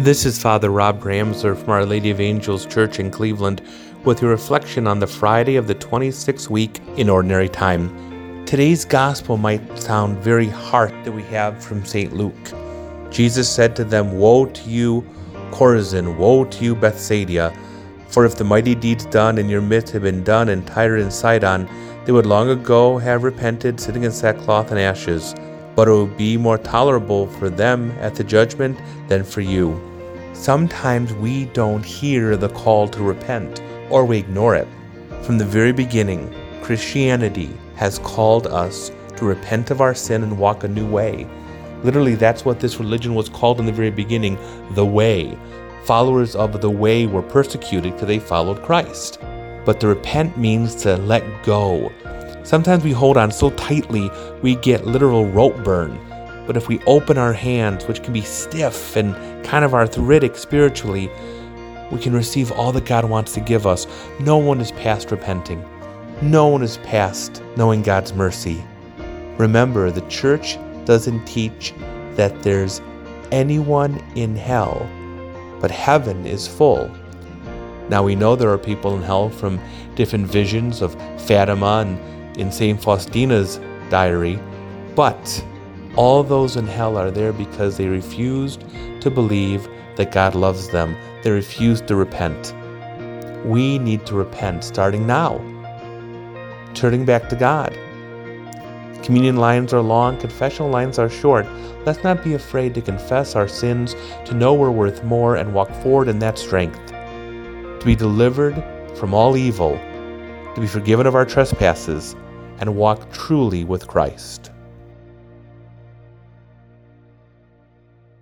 This is Father Rob Ramser from Our Lady of Angels Church in Cleveland with a reflection on the Friday of the 26th week in Ordinary Time. Today's gospel might sound very harsh that we have from St. Luke. Jesus said to them, Woe to you, Chorazin, woe to you, Bethsaida! For if the mighty deeds done in your midst had been done in Tyre and Sidon, they would long ago have repented, sitting in sackcloth and ashes. But it would be more tolerable for them at the judgment than for you. Sometimes we don't hear the call to repent or we ignore it. From the very beginning, Christianity has called us to repent of our sin and walk a new way. Literally, that's what this religion was called in the very beginning the way. Followers of the way were persecuted because they followed Christ. But to repent means to let go. Sometimes we hold on so tightly we get literal rope burn. But if we open our hands, which can be stiff and kind of arthritic spiritually, we can receive all that God wants to give us. No one is past repenting, no one is past knowing God's mercy. Remember, the church doesn't teach that there's anyone in hell, but heaven is full. Now we know there are people in hell from different visions of Fatima and in St. Faustina's diary, but all those in hell are there because they refused to believe that God loves them. They refused to repent. We need to repent starting now, turning back to God. Communion lines are long, confessional lines are short. Let's not be afraid to confess our sins, to know we're worth more, and walk forward in that strength. To be delivered from all evil, to be forgiven of our trespasses, and walk truly with Christ.